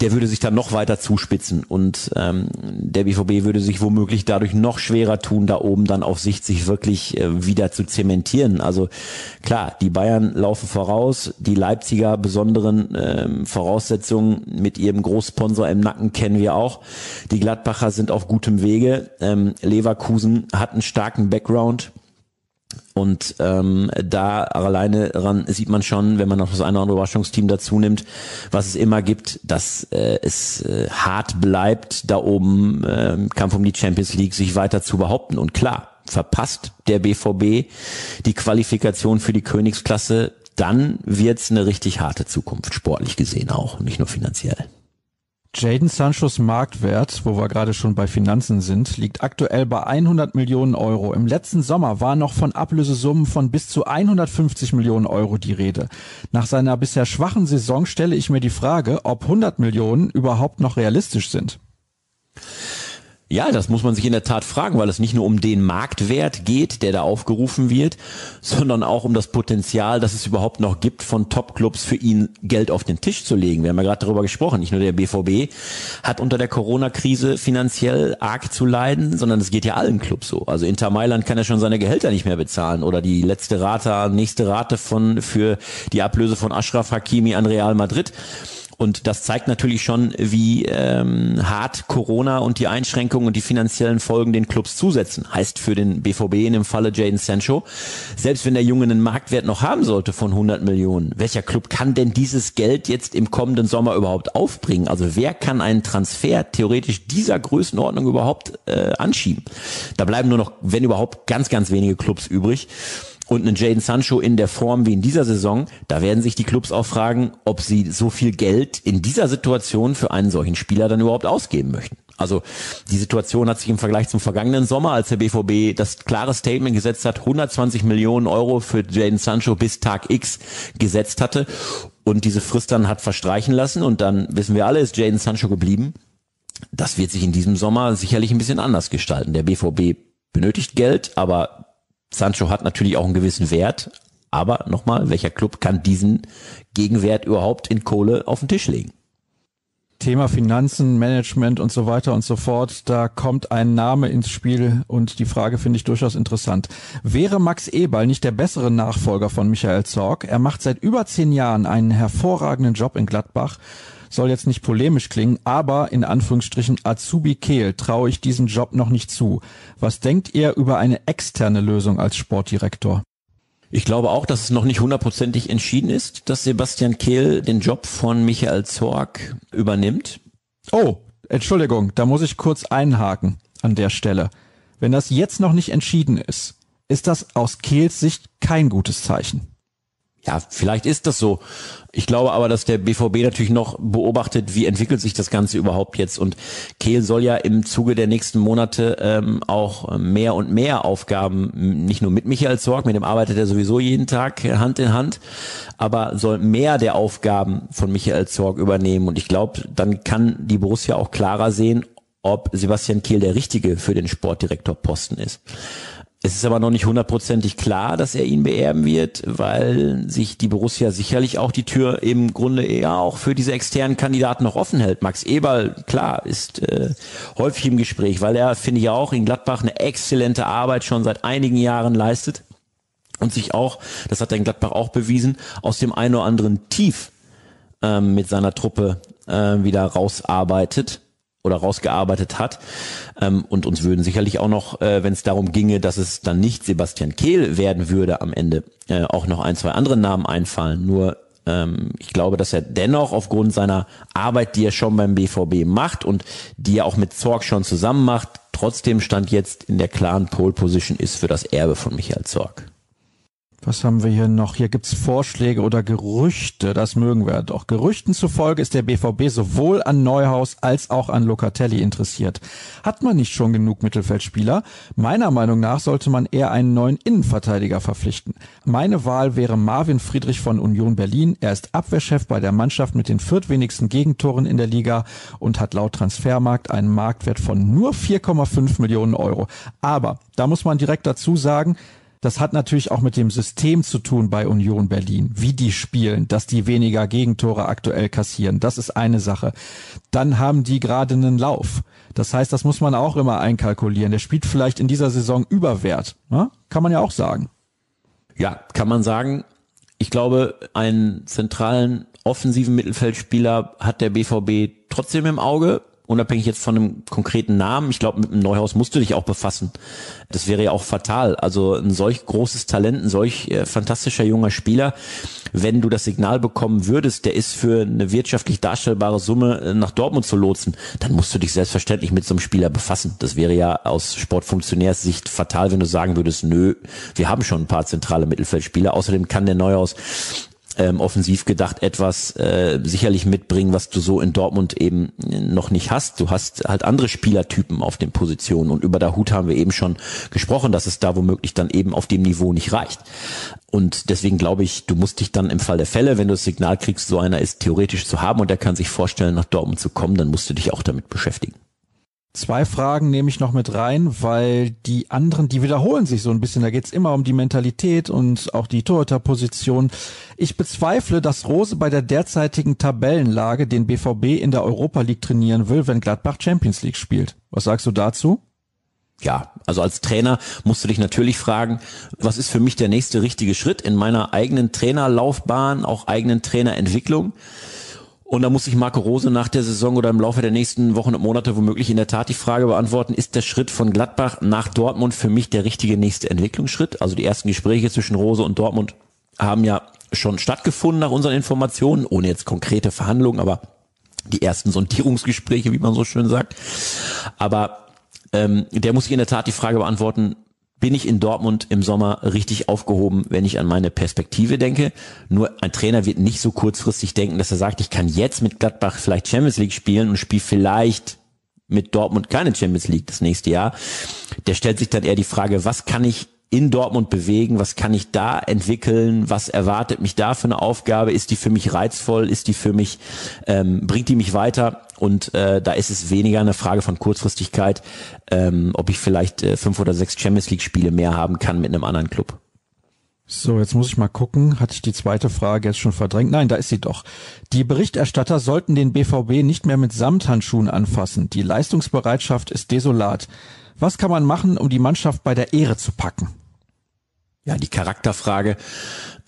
Der würde sich dann noch weiter zuspitzen und ähm, der BVB würde sich womöglich dadurch noch schwerer tun, da oben dann auf Sicht sich wirklich äh, wieder zu zementieren. Also klar, die Bayern laufen voraus, die Leipziger besonderen ähm, Voraussetzungen mit ihrem Großsponsor im Nacken kennen wir auch. Die Gladbacher sind auf gutem Wege. Ähm, Leverkusen hat einen starken Background. Und ähm, da alleine ran sieht man schon, wenn man noch das eine oder andere Überraschungsteam dazu nimmt, was es immer gibt, dass äh, es äh, hart bleibt, da oben äh, im Kampf um die Champions League sich weiter zu behaupten. Und klar, verpasst der BVB die Qualifikation für die Königsklasse, dann wird's eine richtig harte Zukunft, sportlich gesehen auch, nicht nur finanziell. Jaden Sanchos Marktwert, wo wir gerade schon bei Finanzen sind, liegt aktuell bei 100 Millionen Euro. Im letzten Sommer war noch von Ablösesummen von bis zu 150 Millionen Euro die Rede. Nach seiner bisher schwachen Saison stelle ich mir die Frage, ob 100 Millionen überhaupt noch realistisch sind. Ja, das muss man sich in der Tat fragen, weil es nicht nur um den Marktwert geht, der da aufgerufen wird, sondern auch um das Potenzial, das es überhaupt noch gibt, von Topclubs für ihn Geld auf den Tisch zu legen. Wir haben ja gerade darüber gesprochen. Nicht nur der BVB hat unter der Corona-Krise finanziell arg zu leiden, sondern es geht ja allen Clubs so. Also Inter Mailand kann ja schon seine Gehälter nicht mehr bezahlen oder die letzte Rate, nächste Rate von für die Ablöse von Ashraf Hakimi an Real Madrid. Und das zeigt natürlich schon, wie ähm, hart Corona und die Einschränkungen und die finanziellen Folgen den Clubs zusetzen. Heißt für den BVB in dem Falle Jaden Sancho, selbst wenn der Junge einen Marktwert noch haben sollte von 100 Millionen, welcher Club kann denn dieses Geld jetzt im kommenden Sommer überhaupt aufbringen? Also wer kann einen Transfer theoretisch dieser Größenordnung überhaupt äh, anschieben? Da bleiben nur noch, wenn überhaupt, ganz, ganz wenige Clubs übrig. Und einen Jaden Sancho in der Form wie in dieser Saison, da werden sich die Clubs auch fragen, ob sie so viel Geld in dieser Situation für einen solchen Spieler dann überhaupt ausgeben möchten. Also die Situation hat sich im Vergleich zum vergangenen Sommer, als der BVB das klare Statement gesetzt hat, 120 Millionen Euro für Jaden Sancho bis Tag X gesetzt hatte und diese Frist dann hat verstreichen lassen und dann wissen wir alle, ist Jaden Sancho geblieben. Das wird sich in diesem Sommer sicherlich ein bisschen anders gestalten. Der BVB benötigt Geld, aber Sancho hat natürlich auch einen gewissen Wert, aber nochmal, welcher Club kann diesen Gegenwert überhaupt in Kohle auf den Tisch legen? Thema Finanzen, Management und so weiter und so fort, da kommt ein Name ins Spiel und die Frage finde ich durchaus interessant. Wäre Max Eberl nicht der bessere Nachfolger von Michael Zorg? Er macht seit über zehn Jahren einen hervorragenden Job in Gladbach soll jetzt nicht polemisch klingen, aber in Anführungsstrichen Azubi Kehl traue ich diesen Job noch nicht zu. Was denkt ihr über eine externe Lösung als Sportdirektor? Ich glaube auch, dass es noch nicht hundertprozentig entschieden ist, dass Sebastian Kehl den Job von Michael Zorg übernimmt. Oh, Entschuldigung, da muss ich kurz einhaken an der Stelle. Wenn das jetzt noch nicht entschieden ist, ist das aus Kehls Sicht kein gutes Zeichen. Ja, vielleicht ist das so. Ich glaube aber, dass der BVB natürlich noch beobachtet, wie entwickelt sich das Ganze überhaupt jetzt. Und Kehl soll ja im Zuge der nächsten Monate ähm, auch mehr und mehr Aufgaben, nicht nur mit Michael Zorg, mit dem arbeitet er sowieso jeden Tag Hand in Hand, aber soll mehr der Aufgaben von Michael Zorg übernehmen. Und ich glaube, dann kann die Borussia auch klarer sehen, ob Sebastian Kehl der Richtige für den Sportdirektorposten ist. Es ist aber noch nicht hundertprozentig klar, dass er ihn beerben wird, weil sich die Borussia sicherlich auch die Tür im Grunde eher auch für diese externen Kandidaten noch offen hält. Max Eberl, klar, ist äh, häufig im Gespräch, weil er, finde ich auch, in Gladbach eine exzellente Arbeit schon seit einigen Jahren leistet und sich auch, das hat er in Gladbach auch bewiesen, aus dem einen oder anderen Tief ähm, mit seiner Truppe äh, wieder rausarbeitet oder rausgearbeitet hat. Ähm, und uns würden sicherlich auch noch, äh, wenn es darum ginge, dass es dann nicht Sebastian Kehl werden würde am Ende, äh, auch noch ein, zwei andere Namen einfallen. Nur ähm, ich glaube, dass er dennoch aufgrund seiner Arbeit, die er schon beim BVB macht und die er auch mit Zorg schon zusammen macht, trotzdem stand jetzt in der klaren Pole Position ist für das Erbe von Michael Zorg. Was haben wir hier noch? Hier gibt's Vorschläge oder Gerüchte. Das mögen wir doch. Gerüchten zufolge ist der BVB sowohl an Neuhaus als auch an Locatelli interessiert. Hat man nicht schon genug Mittelfeldspieler? Meiner Meinung nach sollte man eher einen neuen Innenverteidiger verpflichten. Meine Wahl wäre Marvin Friedrich von Union Berlin. Er ist Abwehrchef bei der Mannschaft mit den viertwenigsten Gegentoren in der Liga und hat laut Transfermarkt einen Marktwert von nur 4,5 Millionen Euro. Aber da muss man direkt dazu sagen, das hat natürlich auch mit dem System zu tun bei Union Berlin, wie die spielen, dass die weniger Gegentore aktuell kassieren. Das ist eine Sache. Dann haben die gerade einen Lauf. Das heißt, das muss man auch immer einkalkulieren. Der spielt vielleicht in dieser Saison Überwert. Ne? Kann man ja auch sagen. Ja, kann man sagen. Ich glaube, einen zentralen offensiven Mittelfeldspieler hat der BVB trotzdem im Auge unabhängig jetzt von einem konkreten Namen, ich glaube, mit einem Neuhaus musst du dich auch befassen. Das wäre ja auch fatal. Also ein solch großes Talent, ein solch äh, fantastischer junger Spieler, wenn du das Signal bekommen würdest, der ist für eine wirtschaftlich darstellbare Summe äh, nach Dortmund zu lotsen, dann musst du dich selbstverständlich mit so einem Spieler befassen. Das wäre ja aus Sportfunktionärssicht fatal, wenn du sagen würdest, nö, wir haben schon ein paar zentrale Mittelfeldspieler. Außerdem kann der Neuhaus ähm, offensiv gedacht etwas äh, sicherlich mitbringen, was du so in Dortmund eben noch nicht hast. Du hast halt andere Spielertypen auf den Positionen und über der Hut haben wir eben schon gesprochen, dass es da womöglich dann eben auf dem Niveau nicht reicht. Und deswegen glaube ich, du musst dich dann im Fall der Fälle, wenn du das Signal kriegst, so einer ist theoretisch zu haben und der kann sich vorstellen, nach Dortmund zu kommen, dann musst du dich auch damit beschäftigen. Zwei Fragen nehme ich noch mit rein, weil die anderen, die wiederholen sich so ein bisschen. Da geht's immer um die Mentalität und auch die Torhüterposition. Ich bezweifle, dass Rose bei der derzeitigen Tabellenlage den BVB in der Europa League trainieren will, wenn Gladbach Champions League spielt. Was sagst du dazu? Ja, also als Trainer musst du dich natürlich fragen, was ist für mich der nächste richtige Schritt in meiner eigenen Trainerlaufbahn, auch eigenen Trainerentwicklung? Und da muss sich Marco Rose nach der Saison oder im Laufe der nächsten Wochen und Monate womöglich in der Tat die Frage beantworten, ist der Schritt von Gladbach nach Dortmund für mich der richtige nächste Entwicklungsschritt? Also die ersten Gespräche zwischen Rose und Dortmund haben ja schon stattgefunden nach unseren Informationen, ohne jetzt konkrete Verhandlungen, aber die ersten Sondierungsgespräche, wie man so schön sagt. Aber ähm, der muss sich in der Tat die Frage beantworten, bin ich in Dortmund im Sommer richtig aufgehoben, wenn ich an meine Perspektive denke. Nur ein Trainer wird nicht so kurzfristig denken, dass er sagt, ich kann jetzt mit Gladbach vielleicht Champions League spielen und spiele vielleicht mit Dortmund keine Champions League das nächste Jahr. Der stellt sich dann eher die Frage, was kann ich in Dortmund bewegen? Was kann ich da entwickeln? Was erwartet mich da für eine Aufgabe? Ist die für mich reizvoll? Ist die für mich, ähm, bringt die mich weiter? Und äh, da ist es weniger eine Frage von Kurzfristigkeit, ähm, ob ich vielleicht äh, fünf oder sechs Champions League Spiele mehr haben kann mit einem anderen Club. So, jetzt muss ich mal gucken. Hatte ich die zweite Frage jetzt schon verdrängt? Nein, da ist sie doch. Die Berichterstatter sollten den BVB nicht mehr mit Samthandschuhen anfassen. Die Leistungsbereitschaft ist desolat. Was kann man machen, um die Mannschaft bei der Ehre zu packen? Ja, die Charakterfrage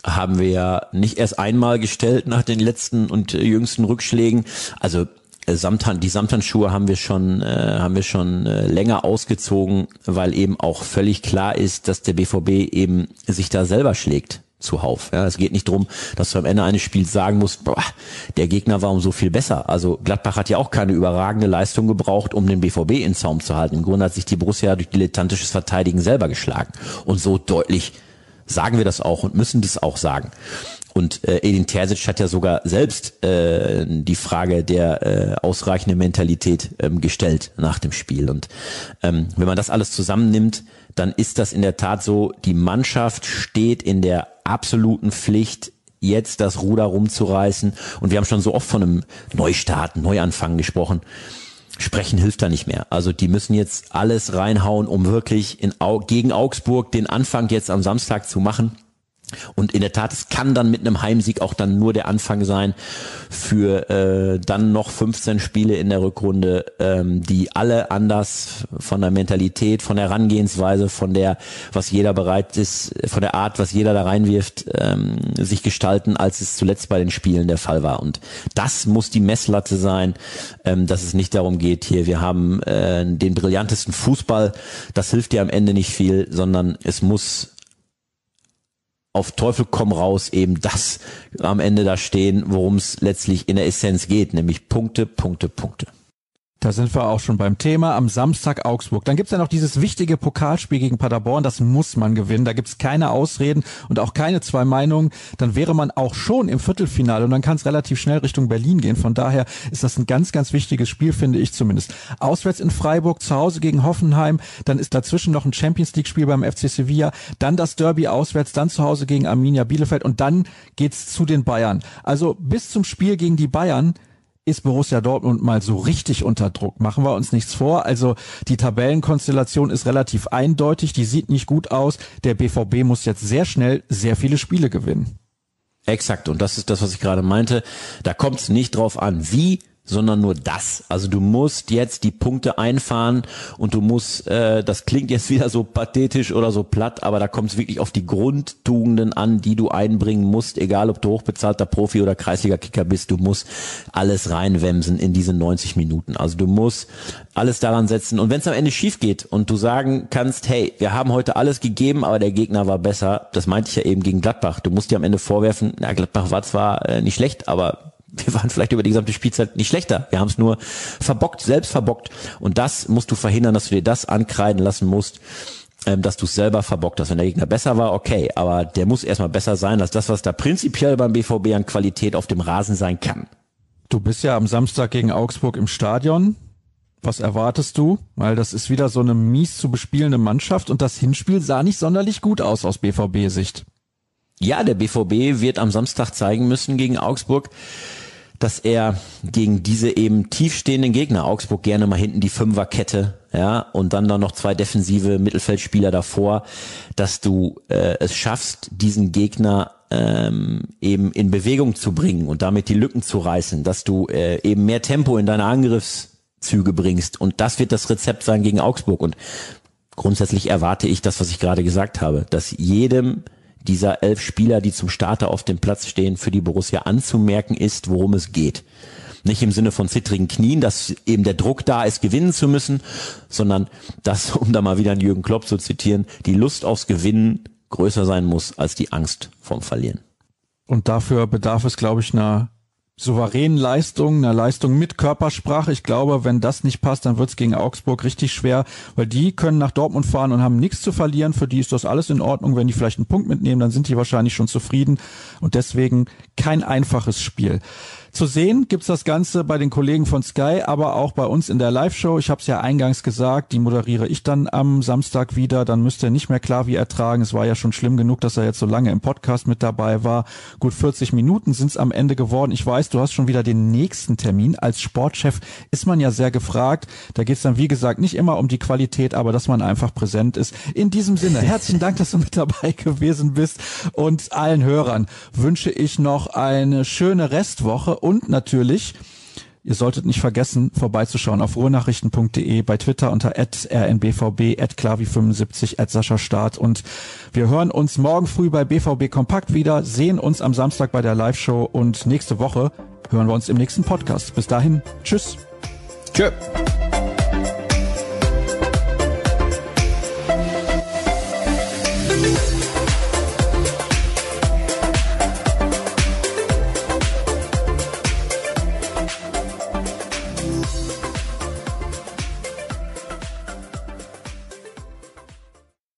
haben wir ja nicht erst einmal gestellt nach den letzten und jüngsten Rückschlägen. Also äh, Samthand, die Samthandschuhe haben wir schon, äh, haben wir schon äh, länger ausgezogen, weil eben auch völlig klar ist, dass der BVB eben sich da selber schlägt zuhauf. Ja, es geht nicht drum, dass du am Ende eines Spiels sagen musst, boah, der Gegner war um so viel besser. Also Gladbach hat ja auch keine überragende Leistung gebraucht, um den BVB in Zaum zu halten. Im Grunde hat sich die Borussia durch dilettantisches Verteidigen selber geschlagen. Und so deutlich sagen wir das auch und müssen das auch sagen. Und äh, Edin Terzic hat ja sogar selbst äh, die Frage der äh, ausreichenden Mentalität ähm, gestellt nach dem Spiel. Und ähm, wenn man das alles zusammennimmt, dann ist das in der Tat so, die Mannschaft steht in der absoluten Pflicht, jetzt das Ruder rumzureißen. Und wir haben schon so oft von einem Neustart, Neuanfang gesprochen. Sprechen hilft da nicht mehr. Also die müssen jetzt alles reinhauen, um wirklich in, gegen Augsburg den Anfang jetzt am Samstag zu machen. Und in der Tat, es kann dann mit einem Heimsieg auch dann nur der Anfang sein für äh, dann noch 15 Spiele in der Rückrunde, ähm, die alle anders von der Mentalität, von der Herangehensweise, von der, was jeder bereit ist, von der Art, was jeder da reinwirft, ähm, sich gestalten, als es zuletzt bei den Spielen der Fall war. Und das muss die Messlatte sein, ähm, dass es nicht darum geht, hier, wir haben äh, den brillantesten Fußball, das hilft dir am Ende nicht viel, sondern es muss auf Teufel komm raus eben das am Ende da stehen, worum es letztlich in der Essenz geht, nämlich Punkte, Punkte, Punkte. Da sind wir auch schon beim Thema am Samstag Augsburg. Dann gibt's ja noch dieses wichtige Pokalspiel gegen Paderborn, das muss man gewinnen. Da gibt's keine Ausreden und auch keine zwei Meinungen. Dann wäre man auch schon im Viertelfinale und dann kann es relativ schnell Richtung Berlin gehen. Von daher ist das ein ganz, ganz wichtiges Spiel, finde ich zumindest. Auswärts in Freiburg, zu Hause gegen Hoffenheim, dann ist dazwischen noch ein Champions League-Spiel beim FC Sevilla, dann das Derby auswärts, dann zu Hause gegen Arminia Bielefeld und dann geht's zu den Bayern. Also bis zum Spiel gegen die Bayern ist Borussia Dortmund mal so richtig unter Druck. Machen wir uns nichts vor. Also die Tabellenkonstellation ist relativ eindeutig, die sieht nicht gut aus. Der BVB muss jetzt sehr schnell sehr viele Spiele gewinnen. Exakt, und das ist das, was ich gerade meinte. Da kommt es nicht drauf an, wie, sondern nur das. Also du musst jetzt die Punkte einfahren und du musst, äh, das klingt jetzt wieder so pathetisch oder so platt, aber da kommt es wirklich auf die Grundtugenden an, die du einbringen musst, egal ob du hochbezahlter Profi oder Kreisliga-Kicker bist, du musst alles reinwemsen in diese 90 Minuten. Also du musst alles daran setzen und wenn es am Ende schief geht und du sagen kannst, hey, wir haben heute alles gegeben, aber der Gegner war besser, das meinte ich ja eben gegen Gladbach. Du musst dir am Ende vorwerfen, na, Gladbach war zwar äh, nicht schlecht, aber wir waren vielleicht über die gesamte Spielzeit nicht schlechter. Wir haben es nur verbockt, selbst verbockt. Und das musst du verhindern, dass du dir das ankreiden lassen musst, ähm, dass du es selber verbockt hast. Wenn der Gegner besser war, okay, aber der muss erstmal besser sein als das, was da prinzipiell beim BVB an Qualität auf dem Rasen sein kann. Du bist ja am Samstag gegen Augsburg im Stadion. Was erwartest du? Weil das ist wieder so eine mies zu bespielende Mannschaft und das Hinspiel sah nicht sonderlich gut aus aus BVB-Sicht. Ja, der BVB wird am Samstag zeigen müssen gegen Augsburg, dass er gegen diese eben tiefstehenden Gegner, Augsburg gerne mal hinten die Fünferkette, ja, und dann da noch zwei defensive Mittelfeldspieler davor, dass du äh, es schaffst, diesen Gegner ähm, eben in Bewegung zu bringen und damit die Lücken zu reißen, dass du äh, eben mehr Tempo in deine Angriffszüge bringst. Und das wird das Rezept sein gegen Augsburg. Und grundsätzlich erwarte ich das, was ich gerade gesagt habe, dass jedem dieser elf Spieler, die zum Starter auf dem Platz stehen, für die Borussia anzumerken ist, worum es geht. Nicht im Sinne von zittrigen Knien, dass eben der Druck da ist, gewinnen zu müssen, sondern dass, um da mal wieder einen Jürgen Klopp zu zitieren, die Lust aufs Gewinnen größer sein muss als die Angst vorm Verlieren. Und dafür bedarf es, glaube ich, einer souveränen Leistung, einer Leistung mit Körpersprache. Ich glaube, wenn das nicht passt, dann wird's gegen Augsburg richtig schwer, weil die können nach Dortmund fahren und haben nichts zu verlieren. Für die ist das alles in Ordnung. Wenn die vielleicht einen Punkt mitnehmen, dann sind die wahrscheinlich schon zufrieden. Und deswegen kein einfaches Spiel. Zu sehen gibt's das Ganze bei den Kollegen von Sky, aber auch bei uns in der Live-Show. Ich habe es ja eingangs gesagt, die moderiere ich dann am Samstag wieder. Dann müsst ihr nicht mehr klar wie ertragen. Es war ja schon schlimm genug, dass er jetzt so lange im Podcast mit dabei war. Gut 40 Minuten sind's am Ende geworden. Ich weiß, du hast schon wieder den nächsten Termin. Als Sportchef ist man ja sehr gefragt. Da geht's dann, wie gesagt, nicht immer um die Qualität, aber dass man einfach präsent ist. In diesem Sinne, herzlichen Dank, dass du mit dabei gewesen bist. Und allen Hörern wünsche ich noch eine schöne Restwoche und natürlich Ihr solltet nicht vergessen, vorbeizuschauen auf ruhrnachrichten.de, bei Twitter unter rnbvb, klavi75, Sascha Start. Und wir hören uns morgen früh bei BVB Kompakt wieder, sehen uns am Samstag bei der Live-Show und nächste Woche hören wir uns im nächsten Podcast. Bis dahin, tschüss. Tschö.